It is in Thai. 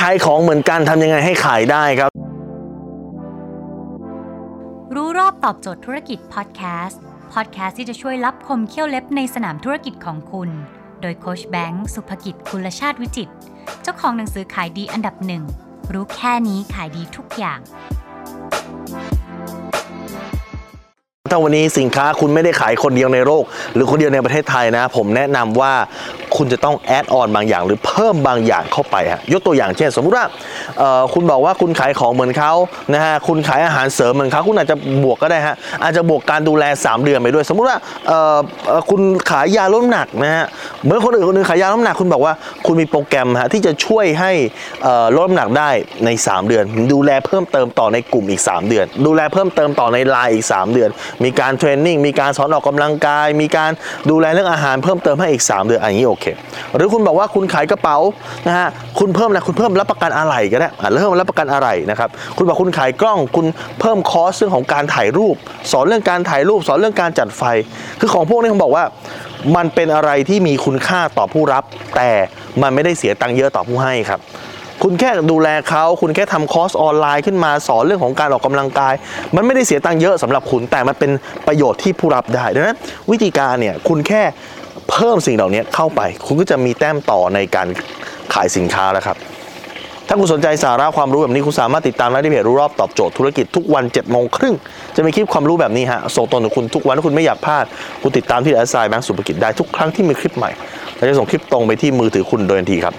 ขายของเหมือนกันทำยังไงให้ขายได้ครับ รู้รอบตอบโจทย์ธุรกิจพอดแคสต์พอดแคสต์ที่จะช่วยรับคมเขี้ยวเล็บในสนามธุรกิจของคุณ โดยโคชแบงค์สุภกิจคุลชาติวิจิต เจ้าของหนังสือขายดีอันดับหนึ่งรู้แค่นี้ขายดีทุกอย่าง ถ้าวันนี้สินค้าคุณไม่ได้ขายคนเดียวในโลก หรือคนเดียวในประเทศไทยนะ ผมแนะนำว่าคุณจะต้องแอดออนบางอย่าง หรือเพิ่มบางอย่างเข้าไปฮะยกตัวอย่างเช่น สมมุติว่าคุณบอกว่าคุณขายของเหมือนเขานะฮะคุณขายอาหารเสริมเหมือนเขาคุณอาจจะบวกก็ได้ฮะอาจจะบวกการดูแล 3 เดือนไปด้วย สมมุติว่าคุณขายยาลดน้ำหนักนะฮะ เหมือนคนอื่นคนอื่นขายยาลดน้ำหนักคุณบอกว่าคุณมีโปรแกรมฮะที่จะช่วยให้เอ่อลดน้ำหนักได้ใน 3 เดือน ดูแลเพิ่มเติมต่อในกลุ่มอีก 3 เดือน ดูแลเพิ่มเติมต่อในไลน์อีก 3 เดือน มีการเทรนนิ่งมีการสอนออกกำลังกาย มีการดูแลเรื่องอาหารเพิ่มเติมให้อีก 3 เดือนอันนี้โอเค หรือคุณบอกว่าคุณขายกระเป๋านะฮะคุณเพิ่มอะคุณเพิ่มรับประกันอะไรก็ได้อะเพิ่มรับประกันอะไรนะครับคุณบอกคุณขายกล้องคุณเพิ่มคอร์สเรื่องของการถ่ายรูป สอนเรื่องการถ่ายรูป สอนเรื่องการจัดไฟ คือของพวกนี้ผมบอกว่ามันเป็นอะไรที่มีคุณค่าต่อผู้รับ แต่มันไม่ได้เสียตังค์เยอะต่อผู้ให้ครับคุณแค่ดูแลเขาคุณแค่ทำคอร์สออนไลน์ขึ้นมาสอนเรื่องของการออกกำลังกาย มันไม่ได้เสียตังค์เยอะสำหรับคุณแต่มันเป็นประโยชน์ที่ผู้รับได้ดังนั้นวิธีการเนี่ยคุณแค่เพิ่มสิ่งเหล่านี้เข้าไป คุณก็จะมีแต้มต่อในการขายสินค้าแล้วครับ ถ้าคุณสนใจสาระความรู้แบบนี้คุณสามารถติดตามได้ที่เพจรู้รอบตอบโจทย์ธุรกิจทุกวัน7จ็ดโมงครึ่งจะมีคลิปความรู้แบบนี้ฮะส่งตรงถึงคุณทุกวันถ้าคุณไม่อยากพลาดคุณติดตามที่แอสไซน์แบงก์สุภกิจได้ทุกครั้งที่มีคลิปใหม่เราจะส่งคลิปตรงไปที่มือถือคุณโดยทันทีครับ